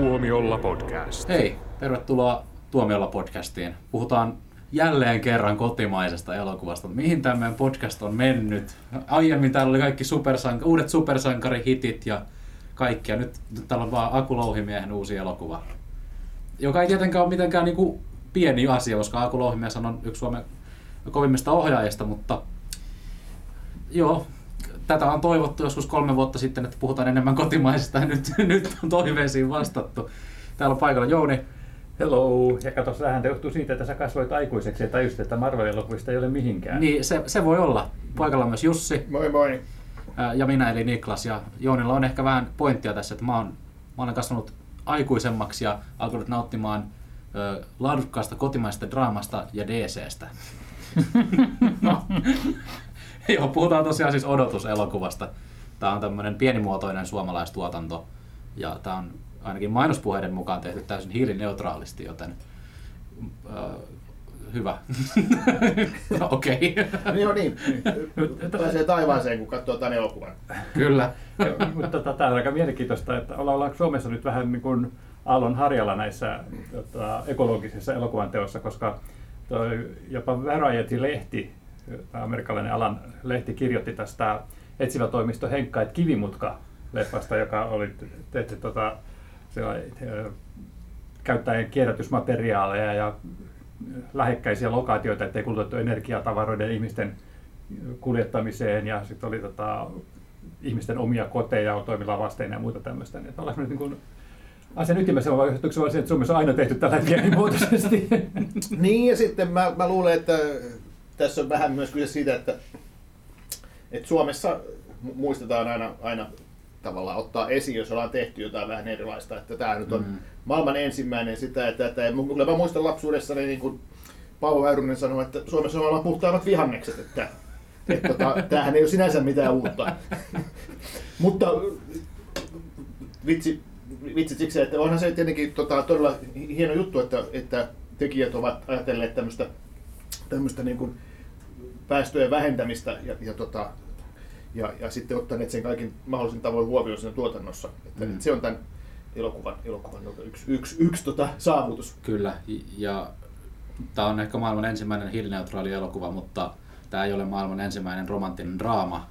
Tuomiolla podcast. Hei, tervetuloa Tuomiolla podcastiin. Puhutaan jälleen kerran kotimaisesta elokuvasta. Mihin tämä podcast on mennyt? Aiemmin täällä oli kaikki supersank- uudet supersankarihitit ja kaikkia. Nyt, nyt täällä on vaan Aku Louhimiehen uusi elokuva. Joka ei tietenkään ole mitenkään niinku pieni asia, koska Aku Louhimies on yksi Suomen kovimmista ohjaajista, mutta joo, tätä on toivottu joskus kolme vuotta sitten, että puhutaan enemmän kotimaisista ja nyt, nyt on toiveisiin vastattu. Täällä on paikalla Jouni. Hello! Ja kato, sähän johtuu siitä, että sä kasvoit aikuiseksi ja tajusit, että Marvel-elokuvista ei ole mihinkään. Niin, se, se voi olla. Paikalla on myös Jussi Moi moi. ja minä eli Niklas. Ja Joonilla on ehkä vähän pointtia tässä, että mä, oon, mä olen kasvanut aikuisemmaksi ja alkanut nauttimaan ö, laadukkaasta kotimaisesta draamasta ja DCstä. no. Joo, puhutaan tosiaan siis odotuselokuvasta. Tämä on tämmöinen pienimuotoinen suomalaistuotanto ja tämä on ainakin mainospuheiden mukaan tehty täysin hiilineutraalisti, joten ö, hyvä. no, Okei, okay. Niin joo niin. Pääsee taivaaseen, kun katsoo tämän elokuvan. kyllä. Mutta tota, tämä on aika mielenkiintoista, että olla- ollaanko Suomessa nyt vähän niin kuin aallon harjalla näissä tota, ekologisissa elokuvan teossa, koska toi, jopa Variety-lehti, tämä amerikkalainen alan lehti, kirjoitti tästä etsivä toimisto Henkka et Kivimutka leffasta, joka oli tehty tota, käyttäen kierrätysmateriaaleja ja lähekkäisiä lokaatioita, ettei kulutettu energiaa tavaroiden ihmisten kuljettamiseen ja sitten oli tota, ihmisten omia koteja toimilla vasteina ja muuta tämmöistä. Niin, että niin kuin asian ytimessä vai johtuuko se vaan että Suomessa on aina tehty tällä pienimuotoisesti? Niin ja sitten mä, mä luulen, että tässä on vähän myös kyse siitä, että, että Suomessa mu- muistetaan aina, aina tavallaan ottaa esiin, jos ollaan tehty jotain vähän erilaista. Että tämä nyt on Mm. maailman ensimmäinen sitä, että, että ja kyllä mä muistan lapsuudessani niin kuin Paavo Väyrynen sanoi, että Suomessa on maailman puhtaimmat vihannekset, että, että tota, tämähän ei ole sinänsä mitään uutta. Mutta vitsi, vitsi siksi, että onhan se tietenkin tota, todella hieno juttu, että, että tekijät ovat ajatelleet tämmöistä, tämmöistä niin kuin päästöjen vähentämistä ja, ja, tota, ja, ja sitten ottaneet sen kaikin mahdollisin tavoin huomioon siinä tuotannossa. Että, Mm. Se on tämän elokuvan, elokuvan yksi, yksi, yksi tota, saavutus. Kyllä, ja tämä on ehkä maailman ensimmäinen hiilineutraali elokuva, mutta tämä ei ole maailman ensimmäinen romanttinen draama.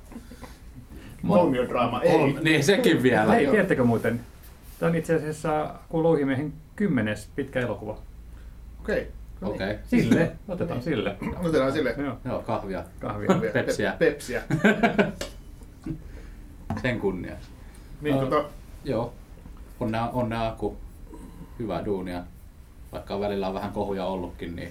Kolmiodraama, ei. Kolm- niin, sekin vielä. Hei, tiedättekö muuten? Tämä on itse asiassa Kulouhimiehen kymmenes pitkä elokuva. Okei. Okay. Okei, okay. Sille, otetaan sille. Otetaan sille Joo, joo, kahvia. kahvia. Pepsiä. Pe- pepsiä. Sen kunniaksi. Niin, Ää, tota, Joo, onnea, onnea Aku. Hyvää duunia. Vaikka on välillä on vähän kohuja ollutkin, niin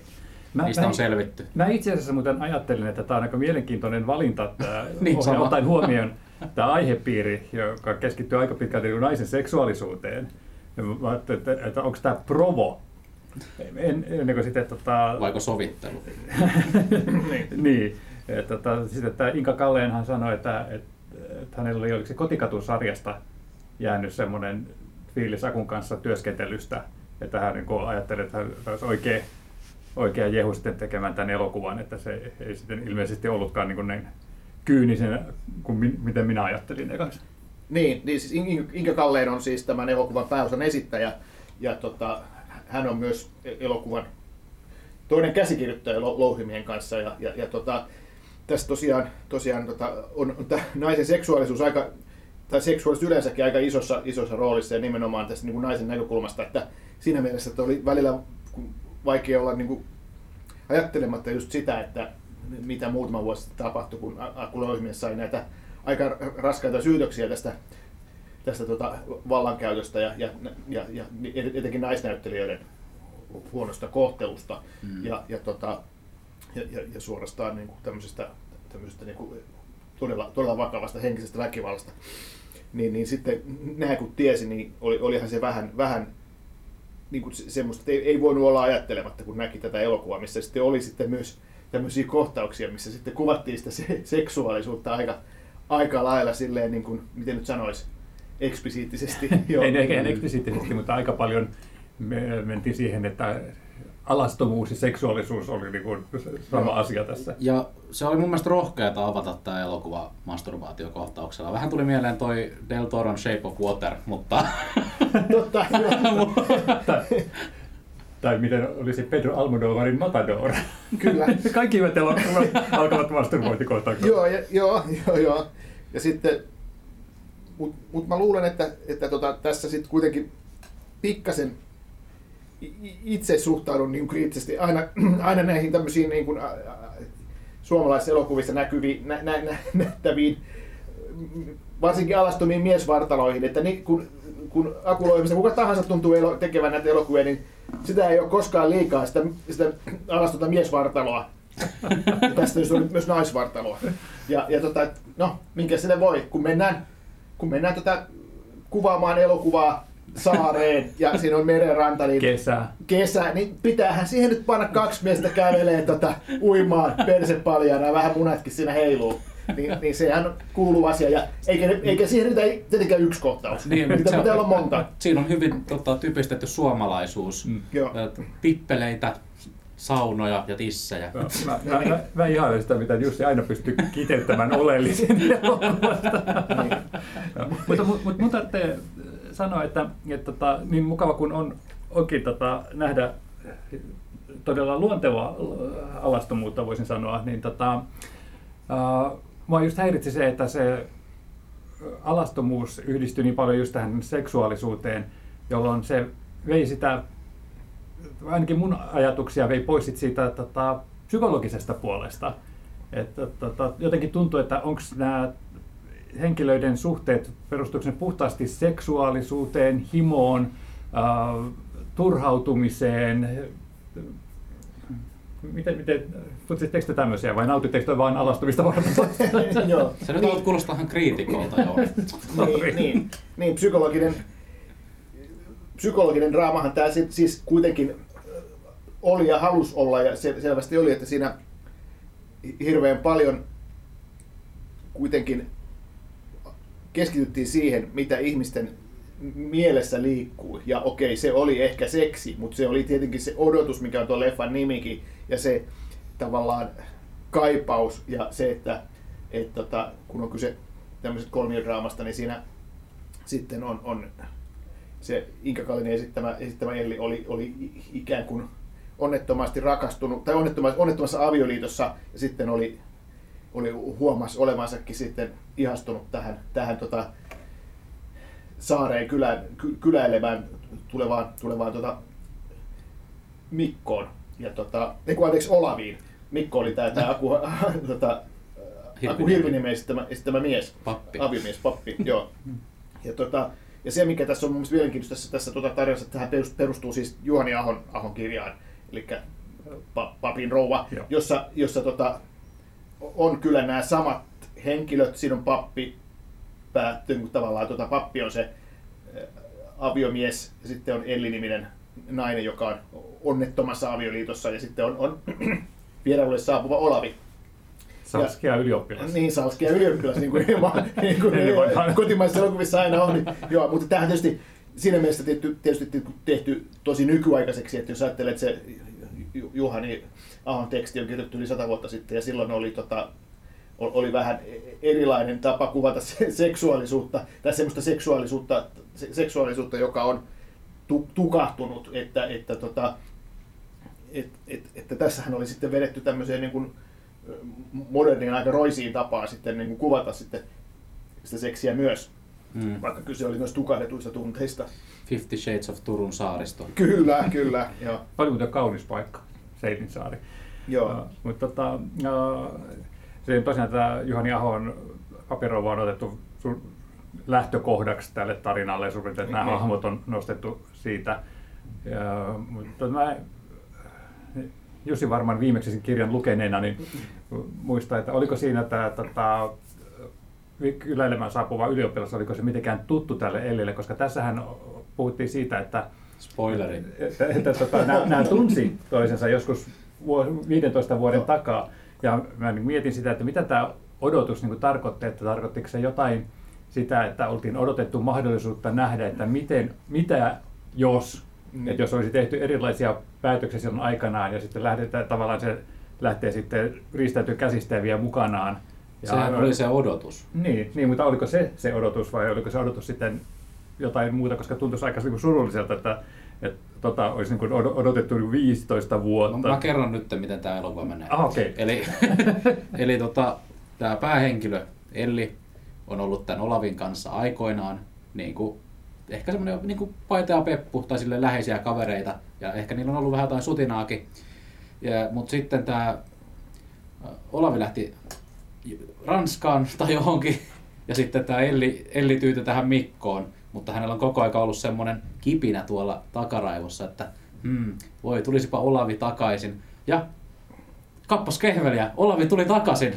Mä- niistä mä- on selvitty. Mä itse asiassa muuten ajattelin, että tämä on aika mielenkiintoinen valinta, tämä Niin, sama. ottaen huomioon tämä aihepiiri, joka keskittyy aika pitkälti naisen seksuaalisuuteen. Ja mä ajattelin, että, että onko tämä provo? En, ennen kuin sitten, tota, Vaiko sovittelu? niin, että, tota, sitten tämä Inka Kalleenhan sanoi, että, että, että hänellä oli oliko se kotikatunsarjasta jäänyt semmoinen fiilis Akun kanssa työskentelystä, että hän niin ajatteli, että hän olisi oikea, oikea jehu sitten tekemään tämän elokuvan, että se ei sitten ilmeisesti ollutkaan niin, kuin niin kyynisen kuin mi- miten minä ajattelin ekans. Niin, niin siis In- Inka Kalleen on siis tämän elokuvan pääosan esittäjä ja tota, hän on myös elokuvan toinen käsikirjoittaja Lou- Louhimien kanssa ja, ja, ja tota, tässä tosiaan, tosiaan tota, on, on tämä naisen seksuaalisuus aika, tai seksuaalisuus yleensäkin aika isossa, isossa roolissa ja nimenomaan tästä niin kuin naisen näkökulmasta, että siinä mielessä että oli välillä vaikea olla niin kuin, ajattelematta just sitä, että mitä muutama vuosi sitten tapahtui, kun A- Aku Louhimies sai näitä aika raskaita syytöksiä tästä, tästä tota vallankäytöstä ja, ja, ja, ja etenkin naisnäyttelijöiden huonosta kohtelusta Mm. ja, ja, tota, ja, ja, ja suorastaan niin kuin tämmöisestä, tämmöisestä niin kuin todella, todella vakavasta henkisestä väkivallasta. Niin, niin sitten nämä kun tiesi, niin oli, olihan se vähän, vähän niin kuin se- semmoista, että ei, ei voinut olla ajattelematta, kun näki tätä elokuvaa, missä sitten oli sitten myös tämmöisiä kohtauksia, missä sitten kuvattiin sitä se, seksuaalisuutta aika, aika lailla silleen, niin kuin, miten nyt sanoisi, eksplisiittisesti. Joo. Ei ehkä ihan eksplisiittisesti, mutta aika paljon me mentiin siihen, että alastomuus ja seksuaalisuus oli niin kuin sama asia tässä. Ja se oli mun mielestä rohkeata avata tämä elokuva masturbaatiokohtauksella. Vähän tuli mieleen toi Del Toron Shape of Water, mutta Totta, tai, tai miten olisi Pedro Almodovarin Matador. Kyllä. Kaikki hyvät elokuvat alkavat masturbointikohtaan. joo, ja, joo, joo, joo. Ja sitten, mutta mut mä luulen, että, että tota, tässä sitten kuitenkin pikkasen itse suhtaudun niin kriittisesti aina, aina näihin tämmöisiin niin kuin, suomalaisissa elokuvissa näkyviin, nä, nä, nä, nähtäviin, varsinkin alastomiin miesvartaloihin, että niin, kun, kun akuloimista kuka tahansa tuntuu elo, tekevän näitä elokuvia, niin sitä ei ole koskaan liikaa, sitä, sitä alastonta miesvartaloa. Ja tästä on myös naisvartaloa. Ja, ja tota, no, minkä sille voi, kun mennään, kun mennään tota, kuvaamaan elokuvaa saareen ja siinä on merenranta, niin Kesä. kesä, niin pitäähän siihen nyt panna kaksi miestä kävelee tota, uimaan perse paljana ja vähän munatkin siinä heiluu. Niin, niin sehän kuuluu asia. Ja eikä, eikä siihen riitä tietenkään yksi kohtaus. Niin, on- pitää olla monta. Siinä on hyvin tota, typistetty suomalaisuus. Mm. Pippeleitä, saunoja ja tissejä. Joo, Mä, mä, mä, mä ihailen sitä, miten Jussi aina pystyy kiteyttämään oleellisen elokuvasta. Joo. Mutta mu- mut mun tarvitsee sanoa, että, että tota, niin mukava kun on, onkin tota, nähdä todella luontevaa alastomuutta, voisin sanoa, niin tota, ää, mua just häiritsi se, että se alastomuus yhdistyi niin paljon just tähän seksuaalisuuteen, jolloin se vei sitä ainakin mun ajatuksia vei pois sit siitä tota, psykologisesta puolesta. Että, tota, jotenkin tuntuu, että onko nämä henkilöiden suhteet, perustuuko ne puhtaasti seksuaalisuuteen, himoon, äh, turhautumiseen, miten, miten tutsitteko te tämmöisiä vai nautitteko te vain alastumista varten? Joo. Se nyt niin. kuulostaa ihan kriitikolta jo. niin, niin, niin, psykologinen, psykologinen draamahan tämä siis kuitenkin oli ja halus olla ja se, selvästi oli, että siinä hirveän paljon kuitenkin keskityttiin siihen, mitä ihmisten mielessä liikkuu. Ja okei, se oli ehkä seksi, mutta se oli tietenkin se odotus, mikä on tuo leffan nimikin, ja se tavallaan kaipaus ja se, että et tota, kun on kyse tämmöisestä kolmiodraamasta, niin siinä sitten on, on se Inka Kallinen esittämä, esittämä Elli oli, oli ikään kuin onnettomasti rakastunut, tai onnettomassa, onnettomassa avioliitossa, ja sitten oli, oli huomas olevansakin sitten ihastunut tähän, tähän tota, saareen kylä, ky, kyläilevään tulevaan, tulevaan tota, Mikkoon. Ja tota, ei kun anteeksi Olaviin. Mikko oli tämä, tämä Aku, tota, Aku Hirviniemen esittämä, esittämä mies. Pappi. Aviomies, pappi, joo. Ja, tota, ja se, mikä tässä on mun mielestä mielenkiintoista tässä, tässä tota tarinassa, että tähän perustuu siis Juhani Ahon, Ahon kirjaan, eli pa, Papin rouva, Joo. jossa, jossa tota, on kyllä nämä samat henkilöt, siinä on pappi, päättyy, kun tavallaan tota, pappi on se ä, aviomies, ja sitten on Elli-niminen nainen, joka on onnettomassa avioliitossa, ja sitten on, on vierailulle saapuva Olavi, Saskia ylioppilas. niin, Saskia ylioppilas, niin kuin, niin kuin vanhaan. kotimaisissa elokuvissa aina on. Niin, joo, mutta tämähän tietysti siinä mielessä tehty, tietysti tehty tosi nykyaikaiseksi, että jos ajattelet, että se Ju- Juhani Ahon teksti on kirjoitettu yli sata vuotta sitten ja silloin oli, tota, oli vähän erilainen tapa kuvata se, seksuaalisuutta, tai semmoista seksuaalisuutta, se, seksuaalisuutta joka on tu, tukahtunut, että, että, tota, et, et, että tässähän oli sitten vedetty tämmöiseen niin kuin, moderniin aika roisiin tapaan sitten niin kuin kuvata sitten sitä seksiä myös, Mm. vaikka kyse oli myös tukahdetuista tunteista. Fifty Shades of Turun saaristo. Kyllä, kyllä, joo. Muuten kaunis paikka, Seilinsaari. joo. Uh, mutta tota, uh, se on tosiaan tämä Juhani Ahon papirouva on otettu su- lähtökohdaksi tälle tarinalle ja suurin piirtein nämä Niin. hahmot on nostettu siitä. Ja, mutta mä, Jussi varmaan viimeksi sen kirjan lukeneena, niin muistaa, että oliko siinä tämä tota, kyläilemään saapuva ylioppilas, oliko se mitenkään tuttu tälle Ellille, koska tässähän puhuttiin siitä, että Spoileri. että, että tota, nämä, nämä tunsi toisensa joskus vuo- 15 vuoden Joo. takaa. Ja mä niin mietin sitä, että mitä tämä odotus niin tarkoitti, että tarkoittiko se jotain sitä, että oltiin odotettu mahdollisuutta nähdä, että miten, mitä jos, Mm. että jos olisi tehty erilaisia päätöksiä silloin aikanaan ja sitten lähdetään tavallaan se lähtee sitten riistäytyy käsistä ja vie mukanaan. Ja Sehän oli se odotus. Niin, niin, mutta oliko se se odotus vai oliko se odotus sitten jotain muuta, koska tuntuisi aika niin surulliselta, että, että tota, olisi niin odotettu 15 vuotta. No, mä kerron nyt, miten tämä elokuva menee. Ah, okay. Eli, eli tota, tämä päähenkilö Elli on ollut tämän Olavin kanssa aikoinaan niin kuin, ehkä semmoinen niin kuin paita ja peppu tai sille läheisiä kavereita ja ehkä niillä on ollut vähän jotain sutinaakin. Ja, mutta sitten tämä Olavi lähti Ranskaan tai johonkin ja sitten tämä Elli, Elli tyytyi tähän Mikkoon, mutta hänellä on koko aika ollut semmoinen kipinä tuolla takaraivossa, että hmm, voi tulisipa Olavi takaisin. Ja kappas kehveliä, Olavi tuli takaisin.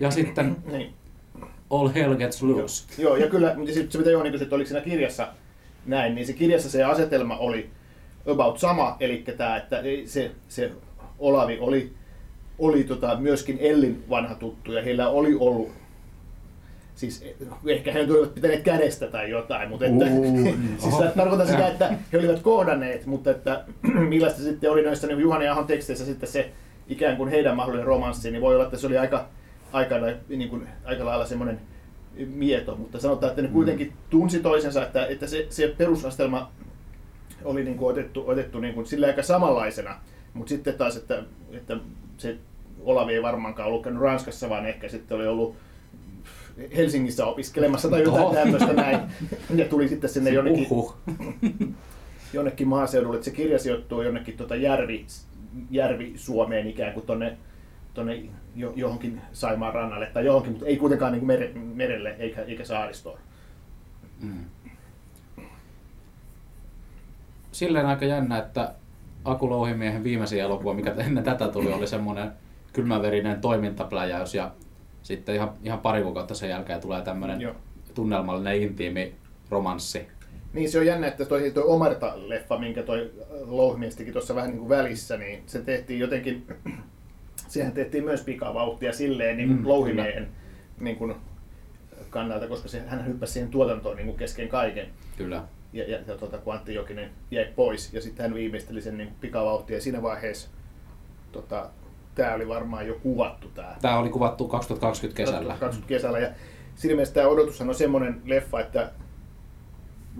Ja sitten niin. all hell gets loose. Joo, joo ja kyllä se, se mitä Jooni kysyi, että oliko siinä kirjassa näin, niin se kirjassa se asetelma oli about sama, eli tämä, että se, se Olavi oli, oli tota, myöskin Ellin vanha tuttu ja heillä oli ollut siis ehkä he olivat pitäneet kädestä tai jotain, mutta että, uh, siis tarkoitan sitä, että he olivat kohdanneet, mutta että millaista sitten oli noissa niin Juhani Ahon teksteissä sitten se ikään kuin heidän mahdollinen romanssi, niin voi olla, että se oli aika, aika, niin kuin, aika lailla semmoinen mieto, mutta sanotaan, että ne mm. kuitenkin tunsi toisensa, että, että se, se perusastelma oli niin kuin otettu, otettu niin kuin sillä aika samanlaisena, mutta sitten taas, että, että se Olavi ei varmaankaan ollut käynyt Ranskassa, vaan ehkä sitten oli ollut Helsingissä opiskelemassa tai jotain tämmöistä näin. Ja tuli sitten sinne jonnekin, uhuh. jonnekin maaseudulle, että se kirja sijoittuu jonnekin tuota järvi, järvi Suomeen ikään kuin tonne, tonne johonkin Saimaan rannalle tai johonkin, mutta ei kuitenkaan niin mere, merelle eikä, eikä saaristoon. Mm. Silleen aika jännä, että Aku Louhimiehen viimeisin elokuva, mikä ennen tätä tuli, oli semmoinen kylmäverinen toimintapläjäys ja sitten ihan, ihan pari kuukautta sen jälkeen tulee tämmöinen tunnelmallinen intiimi romanssi. Niin se on jännä, että toi, toi Omerta-leffa, minkä toi Louhimies teki tuossa vähän niin kuin välissä, niin se tehtiin jotenkin, sehän tehtiin myös pikavauhtia silleen niin mm, Louhimiehen niin kuin kannalta, koska se, hän hyppäsi siihen tuotantoon niin kuin kesken kaiken. Kyllä. Ja, ja, ja tuota, kun Antti Jokinen jäi pois ja sitten hän viimeisteli sen niin pikavauhtia ja siinä vaiheessa tota, tämä oli varmaan jo kuvattu. Tämä, tämä oli kuvattu 2020 kesällä. 2020 kesällä ja siinä mielessä tämä odotushan on semmoinen leffa, että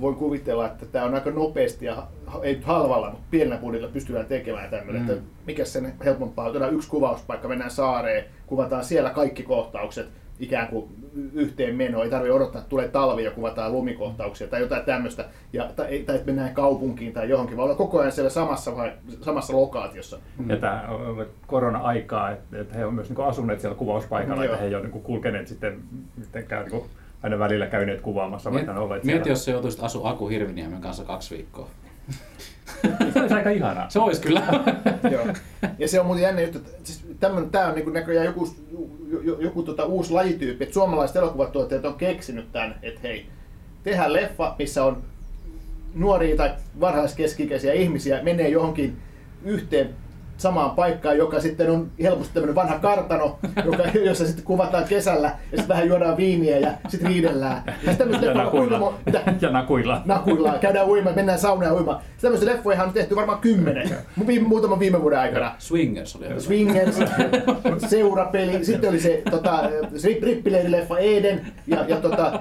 voin kuvitella, että tämä on aika nopeasti ja ei halvalla, mutta pienellä budjetilla pystytään tekemään tämmöinen, mm. että mikä sen helpompaa, otetaan yksi kuvauspaikka, mennään saareen, kuvataan siellä kaikki kohtaukset, ikään kuin yhteen meno, ei tarvitse odottaa, että tulee talvi ja kuvataan lumikohtauksia tai jotain tämmöistä, ja, tai, tai että mennään kaupunkiin tai johonkin, vaan olla koko ajan siellä samassa, vai, samassa lokaatiossa. Mm. Ja tämä korona-aikaa, että, että he ovat myös niin asuneet siellä kuvauspaikalla, mm, että he eivät ole niin kulkeneet sitten mitenkään niin aina välillä käyneet kuvaamassa, olleet Mieti, jos se joutuisi asua Aku Hirviniemen kanssa kaksi viikkoa. Se olisi aika ihanaa. Se olisi kyllä. Joo. Ja se on muuten jännä juttu, että siis tämä on niin näköjään joku joku, joku tota uusi lajityyppi, että suomalaiset elokuvatuottajat on keksinyt tämän, että hei, tehdään leffa, missä on nuoria tai varhaiskeskikäisiä ihmisiä, menee johonkin yhteen samaan paikkaan, joka sitten on helposti tämmöinen vanha kartano, joka, jossa sitten kuvataan kesällä ja sitten vähän juodaan viiniä ja sitten riidellään. Ja, ja, nakuillaan. ja nakuillaan. Nakuillaan. Käydään uimaan, mennään saunaan uimaan. Tämmöisiä leffoja on tehty varmaan kymmenen, muutaman viime vuoden aikana. Swingers oli Swingers, seurapeli, sitten oli se, tota, rippileirileffa Eden ja, ja tota,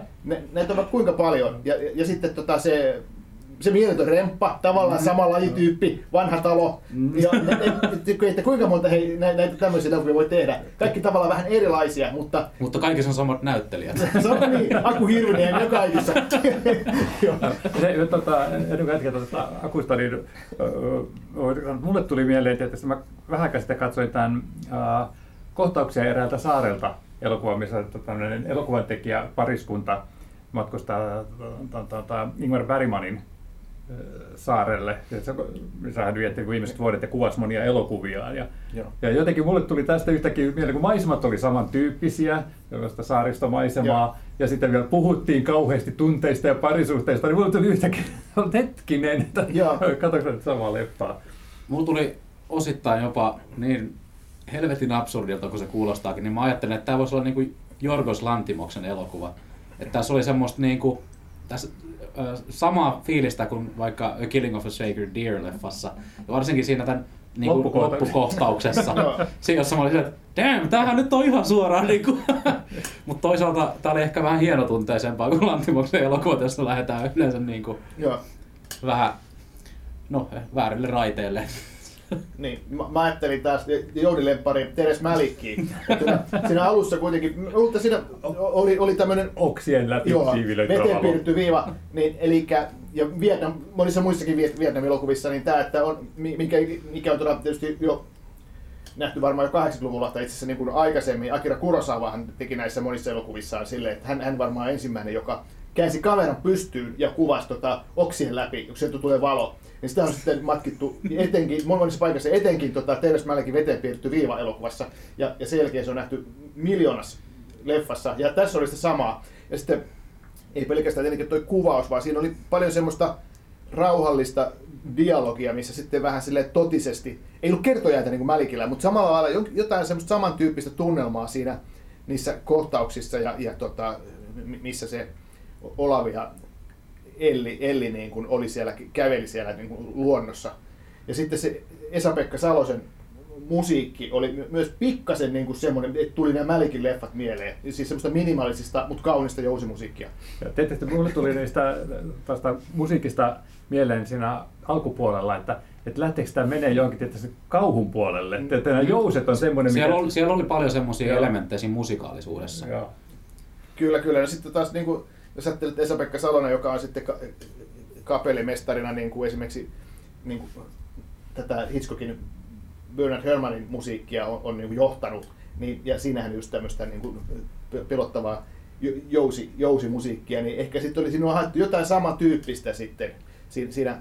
näitä on kuinka paljon. Ja, ja, ja sitten tota, se se mieletön remppa, tavallaan mm. sama lajityyppi, vanha talo. Mm. Ja, et, että kuinka monta he, näitä tämmöisiä elokuvia voi tehdä. Kaikki tavallaan vähän erilaisia, mutta... Mutta kaikissa on samat näyttelijät. se on niin, Aku Hirvinen ja kaikissa. se, tota, ennen kuin tuota Akusta, niin uh, mulle tuli mieleen, että mä vähän sitten katsoin tämän uh, kohtauksia eräältä saarelta elokuva, missä tämmöinen elokuvan tekijä pariskunta matkustaa tuota, Ingmar Bergmanin saarelle, missä hän vietti viimeiset vuodet ja kuvasi monia elokuvia. Ja, ja jotenkin mulle tuli tästä yhtäkkiä mieleen, kun maisemat oli samantyyppisiä, jollaista saaristomaisemaa, ja. ja sitten vielä puhuttiin kauheasti tunteista ja parisuhteista, niin mulle tuli yhtäkkiä, hetkinen, että katsoinko nyt samaa leffaa. Mulla tuli osittain jopa niin helvetin absurdilta kuin se kuulostaakin, niin mä ajattelin, että tämä voisi olla niin kuin Jorgos Lantimoksen elokuva. Että tässä oli semmoista niin kuin, tässä samaa fiilistä kuin vaikka A Killing of a Sacred Deer-leffassa. Ja varsinkin siinä tämän niin kuin loppukohtauksessa. siinä jossa mä olin että damn, tämähän nyt on ihan suoraan niin kuin, Mutta toisaalta tämä oli ehkä vähän hienotunteisempaa kuin Lantimoksen elokuvat, jossa lähdetään yleensä niin kuin Joo. vähän no, väärille raiteille. Niin, mä, mä ajattelin taas Jouni Lemppari Teres Mälikkiin. Että siinä alussa kuitenkin, mutta siinä oli, oli tämmöinen Oksien läpi Joo, veteen piirretty viiva, niin, eli, ja Vietnam, monissa muissakin Viet- Vietnam-elokuvissa, niin tämä, että on, mi- mikä, mikä on todella tietysti jo nähty varmaan jo 80-luvulla, tai itse asiassa niin kuin aikaisemmin, Akira Kurosawahan teki näissä monissa elokuvissaan silleen, että hän, hän varmaan ensimmäinen, joka käänsi kameran pystyyn ja kuvasi tota, oksien läpi, kun sieltä tulee valo. Niin sitä on sitten matkittu etenkin, monissa paikassa etenkin tota, Teres Mälläkin veteen piirretty viiva elokuvassa, ja, ja sen jälkeen se on nähty miljoonas leffassa, ja tässä oli sitä samaa. Ja sitten ei pelkästään tietenkin toi kuvaus, vaan siinä oli paljon semmoista rauhallista dialogia, missä sitten vähän sille totisesti, ei ollut kertojäitä niin kuin Mälikillä, mutta samalla lailla jotain semmoista samantyyppistä tunnelmaa siinä niissä kohtauksissa, ja, ja tota, mi- missä se Olavi ja Elli, Elli niin kuin oli siellä, käveli siellä niin kuin luonnossa. Ja sitten se Esa-Pekka Salosen musiikki oli my- myös pikkasen niin kuin semmoinen, että tuli nämä Mälikin leffat mieleen. Siis semmoista minimalisista, mutta kaunista jousimusiikkia. Ja tietysti mulle tuli niistä tästä musiikista mieleen siinä alkupuolella, että, että lähteekö tämä menee johonkin tietysti kauhun puolelle. Että, että nämä jouset on semmoinen, Siellä oli, siellä oli paljon semmoisia elementtejä siinä musikaalisuudessa. Joo. Kyllä, kyllä. Ja sitten taas, niin kuin, jos ajattelet Esa-Pekka Salonen, joka on sitten ka- kapellimestarina niin kuin esimerkiksi niin kuin, tätä Hitchcockin Bernard Herrmannin musiikkia on, on niin kuin johtanut, niin, ja siinähän just tämmöistä niin kuin, pe- pelottavaa jo- jousi, jousimusiikkia, niin ehkä sitten oli on haettu jotain samantyyppistä sitten siinä,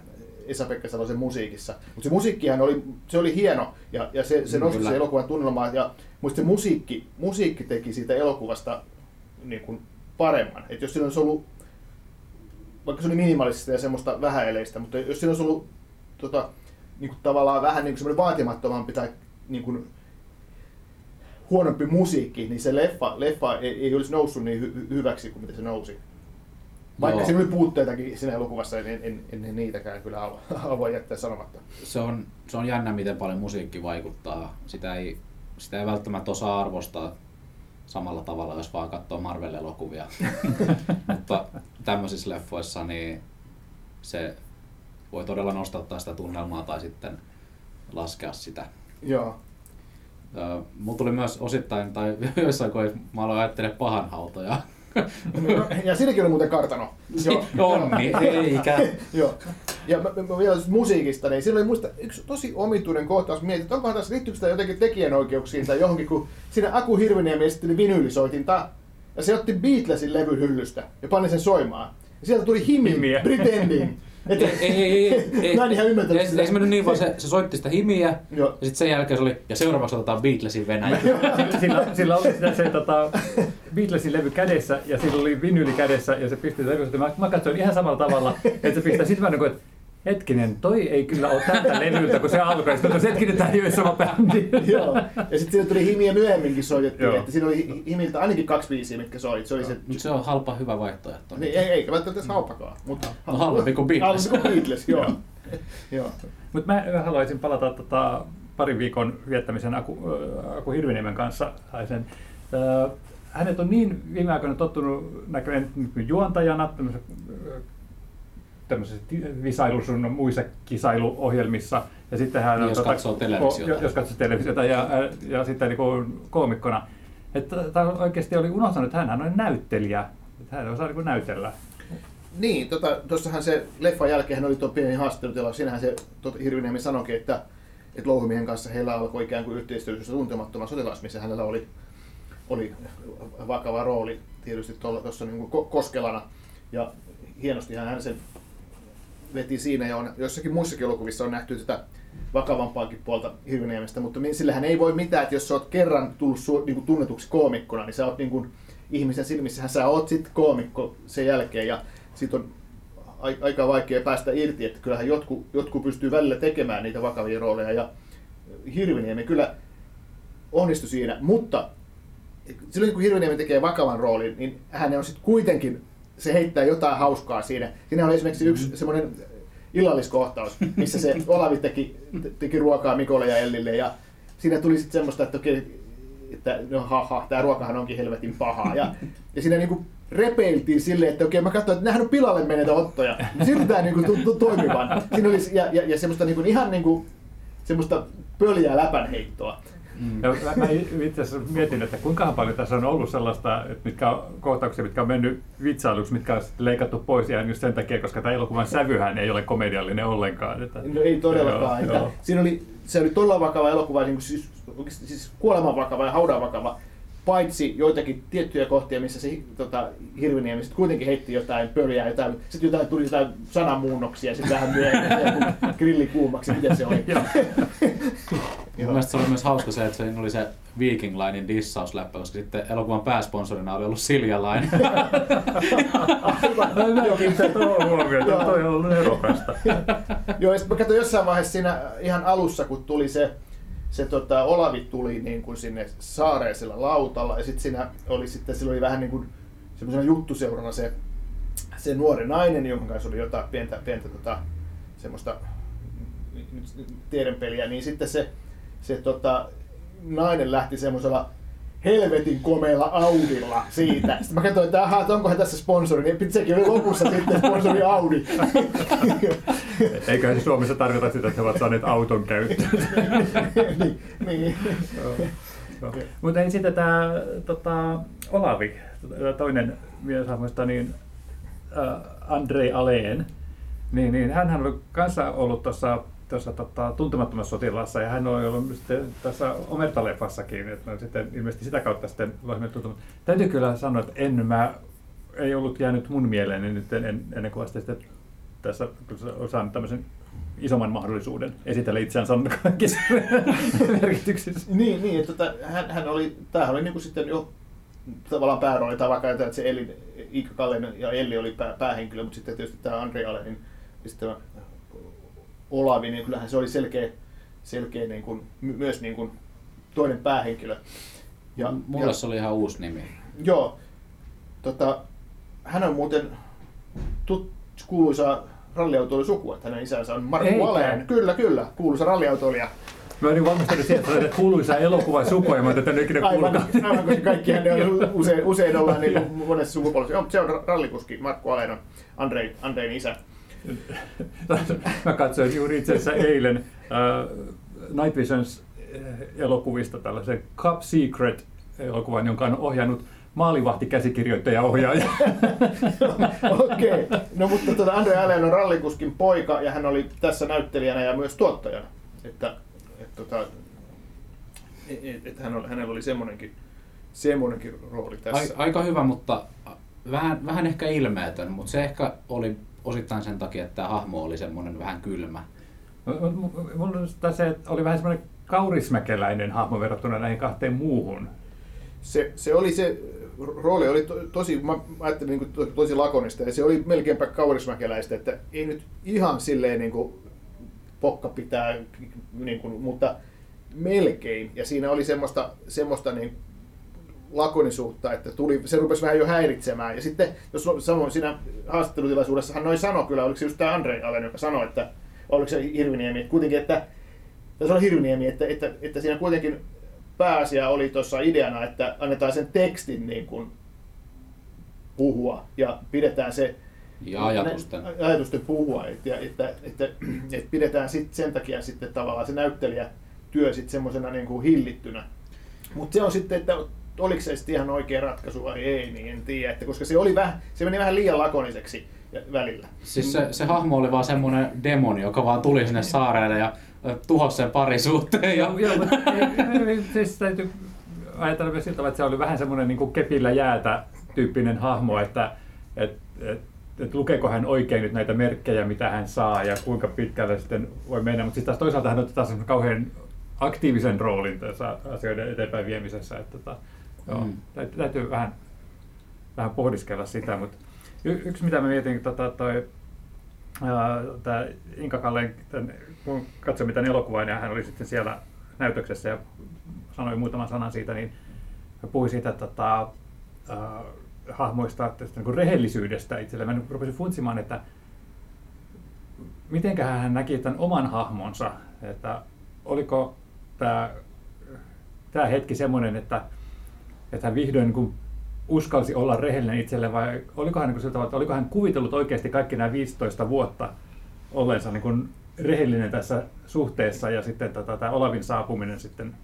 Esa-Pekka Salosen musiikissa. Mutta se musiikkihan oli, se oli hieno, ja, ja se, se Mm, nosti kyllä. se elokuvan tunnelmaa, ja muista se musiikki, musiikki teki siitä elokuvasta niin kuin paremman. Et jos siinä olisi ollut, vaikka se oli minimalistista ja semmoista vähäeleistä, mutta jos siinä olisi ollut tota, niin kuin tavallaan vähän niin kuin semmoinen vaatimattomampi tai niin kuin huonompi musiikki, niin se leffa, leffa ei, ei olisi noussut niin hy- hyväksi kuin mitä se nousi. Vaikka Joo. siinä oli puutteitakin siinä elokuvassa, en, en, en, en niitäkään kyllä halua, halua jättää sanomatta. Se, on, se on jännä, miten paljon musiikki vaikuttaa. Sitä ei, sitä ei välttämättä osaa arvostaa samalla tavalla, jos vaan katsoo Marvel-elokuvia. Mutta tämmöisissä leffoissa niin se voi todella nostattaa sitä tunnelmaa tai sitten laskea sitä. Joo. Öö, Mulla tuli myös osittain, tai joissain kohdissa mä aloin ajattelemaan pahanhautoja. Ja siinäkin oli muuten kartano. Onni, eikä. Joo. Ja mä, mä, mä vielä musiikista, niin siinä oli muista yksi tosi omituinen kohtaus. Mietin, että onkohan tässä liittyykö sitä jotenkin tekijänoikeuksiin tai johonkin, kun siinä Aku Hirviniemi esitteli vinyylisoitinta. Ja se otti Beatlesin levyn hyllystä ja pani sen soimaan. Ja sieltä tuli himi, Himiä. Pretending. Ei, ei, ei, ei, ei, Mä en ihan ymmärtänyt ei, sitä. ei se mennyt niin, vaan se, se soitti sitä himiä, Joo. ja sitten sen jälkeen se oli, ja seuraavaksi otetaan Beatlesin Venäjä. Sillä, sillä oli sitä se tota, Beatlesin levy kädessä ja sillä oli vinyyli kädessä ja se pisti levy. Mä, mä katsoin ihan samalla tavalla, että se pistää sitten mä niin kuin, että hetkinen, toi ei kyllä ole tältä levyltä, kun se alkoi. Sitten sanoin, hetkinen, tämä ei ole sama bändi. Joo. Ja sitten siinä tuli himiä myöhemminkin soitettiin, Joo. että siinä oli himiltä ainakin kaksi biisiä, mitkä soi. Se oli se, Mutta se on halpa hyvä vaihtoehto. niin, ei, eikä välttämättä edes halpakaan. Mutta No, halvempi kuin Beatles. Halvempi kuin Beatles, joo. joo. Mutta mä haluaisin palata tota, parin viikon viettämisen Aku, äh, Aku Hirviniemen kanssa. Sen. Äh, hänet on niin viime aikoina tottunut näköjään juontajana tämmöisessä, visailu sun muissa kisailuohjelmissa. Ja sitten hän Niin, jos katsoo televisiota. Jos, jos katsoo televisiota ja, ja sitten niin kuin koomikkona. Että tämä oikeasti oli unohtanut, että hän on näyttelijä. Että hän osaa niin näytellä. Niin, tota, tuossahan se leffan jälkeen oli tuo pieni haastattelutila. Siinähän se tot, Hirviniemi sanoikin, että, että Louhimiehen kanssa heillä alkoi ikään kuin yhteistyössä tuntemattoman sotilas, missä hänellä oli, oli vakava rooli tietysti tuossa niin kuin Koskelana. Ja hienosti hän sen veti siinä ja on, jossakin muissakin elokuvissa on nähty tätä vakavampaakin puolta Hirviniemestä, mutta sillähän ei voi mitään, että jos sä oot kerran tullut su- niin kuin tunnetuksi koomikkona, niin sä oot niin kuin, ihmisen silmissähän sä oot sitten koomikko sen jälkeen ja sit on ai- aika vaikea päästä irti, että kyllähän jotkut, jotkut pystyy välillä tekemään niitä vakavia rooleja ja Hirviniemi kyllä onnistui siinä, mutta silloin kun Hirviniemi tekee vakavan roolin, niin hän on sitten kuitenkin, se heittää jotain hauskaa siinä. Siinä on esimerkiksi yksi semmoinen illalliskohtaus, missä se Olavi teki, teki ruokaa Mikolle ja Ellille ja siinä tuli sitten semmoista, että okei, että no haha, tämä ruokahan onkin helvetin pahaa. Ja, ja siinä niin kuin repeiltiin silleen, että okei, mä katsoin, että nämähän on pilalle menetä ottoja. Silti tämä niin kuin, to, toimivan. Siinä oli, ja, ja, ja semmoista niin kuin, ihan niin kuin, semmoista pöljää läpänheittoa. Mm. Ja mä, mä itse asiassa mietin, että kuinka paljon tässä on ollut sellaista, että mitkä on kohtauksia, mitkä on mennyt vitsailuksi, mitkä on leikattu pois ihan just sen takia, koska tämä elokuvan sävyhän ei ole komediallinen ollenkaan. Että, no ei todellakaan. Joo, joo. Siinä oli, se oli todella vakava elokuva, niin siis, siis kuoleman vakava ja haudan vakava paitsi joitakin tiettyjä kohtia, missä se tota, Hirviniemi sitten kuitenkin heitti jotain pölyä, jotain, sitten jotain, tuli jotain sanamuunnoksia, sitten vähän myöhemmin grilli kuumaksi, miten se oli. Mielestäni se oli myös hauska se, että se oli se Viking Linein dissausläppä, koska sitten elokuvan pääsponsorina oli ollut Silja Line. Jokin se huomioon, toi on ollut erokasta. Joo, ja sitten mä katsoin jossain vaiheessa siinä ihan alussa, kun tuli se se tota, Olavi tuli niin kuin sinne saareen sillä lautalla ja sitten siinä oli sitten sillä oli vähän niin kuin semmoisena juttuseurana se, se nuori nainen, jonka kanssa oli jotain pientä, pientä tota, semmoista tiedenpeliä, niin sitten se, se tota, nainen lähti semmoisella helvetin komealla Audilla siitä. Sitten mä katsoin, että onkohan tässä sponsori, niin sekin oli lopussa sitten sponsori Audi. Eiköhän Suomessa tarkoita sitä, että he ovat saaneet auton käyttöön. niin, niin. Mutta ei sitten tämä tota, Olavi, toinen mieshahmoista, niin äh, Andrei Aleen, niin, niin hän oli kanssa ollut tuossa tuossa tota, tuntemattomassa sotilassa ja hän oli ollut sitten tässä Omerta-leffassakin, että no, sitten ilmeisesti sitä kautta sitten tuntunut. Täytyy kyllä sanoa, että en mä, ei ollut jäänyt mun mieleeni nyt en, ennen kuin vasta sitten tässä on saanut tämmöisen isomman mahdollisuuden esitellä itseään sanon kaikissa merkityksissä. Niin, niin että tota, hän, hän oli, tämähän oli niin kuin sitten jo tavallaan päärooli, tai vaikka että se Elli, Iikka Kallen ja Elli oli pää, päähenkilö, mutta sitten tietysti tämä Andri Alenin ja sitten Olavi, niin kyllähän se oli selkeä, selkeä niin kuin, myös niin kuin toinen päähenkilö. Ja, Mulle ja, se oli ihan uusi nimi. Joo. Tota, hän on muuten tut, kuuluisa ralliautoilusukua, että hänen isänsä on Markku Aleen. Kyllä, kyllä, kuuluisa ralliautoilija. Mä olin valmistanut siihen, että kuuluisa elokuva sukua, ja mä tätä ikinä aivan, aivan, koska kaikki hän on usein, usein ollaan niin kuin monessa sukupolvessa. Se on rallikuski, Markku Aleen on Andrei, Andrein isä. Mä katsoin juuri itse asiassa eilen uh, Night Visions elokuvista tällaisen Cup Secret elokuvan, jonka on ohjannut maalivahti-käsikirjoittaja ohjaaja. Okei, okay. no mutta tuota Andre Allen on rallikuskin poika ja hän oli tässä näyttelijänä ja myös tuottajana. Että, et, tota, et, et hän, hänellä oli semmoinenkin, semmoinenkin rooli tässä. Aika hyvä, mutta vähän, vähän ehkä ilmeetön, mutta se ehkä oli osittain sen takia, että tämä hahmo oli semmoinen vähän kylmä. Mulla se oli vähän semmoinen kaurismäkeläinen hahmo verrattuna näihin kahteen muuhun. Se, se oli se rooli oli to, tosi, mä ajattelin niin kuin, tosi lakonista ja se oli melkeinpä kaurismäkeläistä, että ei nyt ihan silleen niin kuin, pokka pitää, niin kuin, mutta melkein. Ja siinä oli semmoista, semmoista niin lakonisuutta, että tuli, se rupesi vähän jo häiritsemään. Ja sitten, jos samoin siinä haastattelutilaisuudessa hän noin sanoi kyllä, oliko se just tämä Andre Allen, joka sanoi, että oliko se Hirviniemi, että kuitenkin, että tässä on Hirviniemi, että, että, että siinä kuitenkin pääasia oli tuossa ideana, että annetaan sen tekstin niin kuin puhua ja pidetään se ja ajatusten. ajatusten puhua, että, että, että, että pidetään sit sen takia sitten tavallaan se näyttelijätyö sitten semmoisena niin kuin hillittynä. Mutta se on sitten, että oliko se sitten ihan oikea ratkaisu vai ei, niin en tiedä, että koska se, oli vähän, se meni vähän liian lakoniseksi välillä. Siis se, se hahmo oli vaan semmoinen demoni, joka vaan tuli sinne saarelle ja tuhosi sen parisuhteen. Ja... Joo, mutta siis täytyy ajatella myös siltä, että se oli vähän semmoinen niin kepillä jäätä tyyppinen hahmo, että et, et, et lukeeko hän oikein nyt näitä merkkejä, mitä hän saa ja kuinka pitkälle sitten voi mennä. Mutta sitten taas toisaalta hän ottaa taas kauhean aktiivisen roolin tässä asioiden eteenpäin viemisessä. Että, tota, joo, mm. täytyy, täytyy vähän, vähän pohdiskella sitä, mutta y- yksi mitä mä mietin, tota, toi, tämä Inka Kallen, tämän, kun katsoin mitä elokuvaa, ja hän oli sitten siellä näytöksessä ja sanoi muutaman sanan siitä, niin puhui siitä tota, äh, hahmoista, tästä niin rehellisyydestä itselleen. Mä rupesin funtsimaan, että miten hän näki tämän oman hahmonsa, että oliko tämä tämä hetki semmoinen, että, että hän vihdoin niin uskalsi olla rehellinen itselle vai oliko hän, niin kuin siltä, että oliko hän kuvitellut oikeasti kaikki nämä 15 vuotta olleensa niin kuin rehellinen tässä suhteessa ja sitten tota, tämä Olavin saapuminen sitten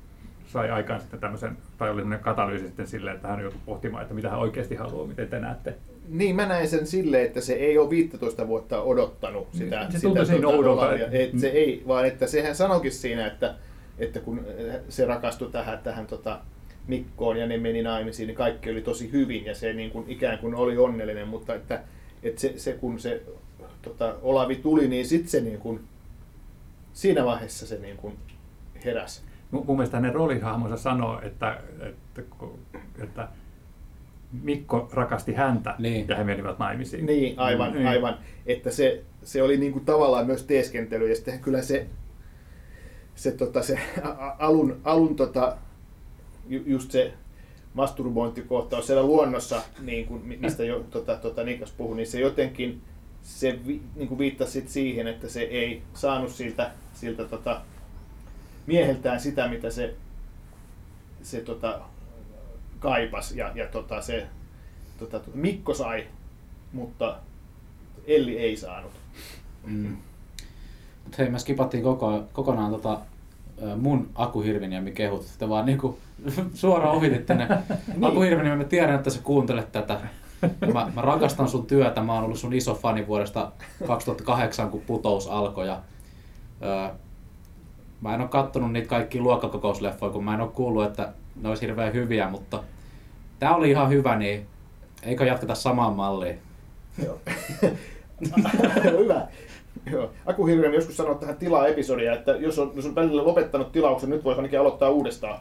sai aikaan sitten tämmöisen, tai oli sellainen katalyysi sitten silleen, että hän joutui pohtimaan, että mitä hän oikeasti haluaa, miten te näette. Niin, mä näen sen silleen, että se ei ole 15 vuotta odottanut sitä. Se sitä tota, oudolta, Olavia. että- Et se ei, vaan että sehän sanoikin siinä, että, että kun se rakastui tähän, tähän tota, Mikkoon ja ne meni naimisiin, niin kaikki oli tosi hyvin ja se niin kuin, ikään kuin oli onnellinen, mutta että, että se, se, kun se tota, Olavi tuli, niin sitten se niin kuin, siinä vaiheessa se niin kuin heräsi. Mun mun mielestä hänen roolihahmonsa sanoo, että, että, että Mikko rakasti häntä Niin. ja he menivät naimisiin. Niin, aivan, Niin. aivan. Että se, se oli niin kuin tavallaan myös teeskentely ja sitten kyllä se, se, tota, se alun, alun tota, ju- just se masturbointikohtaus siellä luonnossa, niin kuin, mi- mistä jo tota, tota Niklas puhui, niin se jotenkin se vi, niin kuin viittasi siihen, että se ei saanut siltä, siltä tota, mieheltään sitä, mitä se, se tota, kaipas ja, ja tota, se tota, tota, Mikko sai, mutta Elli ei saanut. Mm. Mut hei, me skipattiin koko, kokonaan tota, mun Aku Hirviniemi kehut. Te vaan niinku suoraan ohititte ne. Niin. Aku Hirviniemi, mä tiedän, että sä kuuntelet tätä. Mä, mä rakastan sun työtä. Mä oon ollut sun iso fani vuodesta 2008, kun putous alkoi. Ja, ö, mä en oo kattonut niitä kaikki luokkakokousleffoja, kun mä en oo kuullut, että ne olisi hirveän hyviä, mutta tää oli ihan hyvä, niin eikö jatketa samaan malliin? Joo. Hyvä. Joo. Aku Hilgren joskus sanoi tähän tilaa episodia, että jos on, jos on välillä lopettanut tilauksen, nyt voi ainakin aloittaa uudestaan.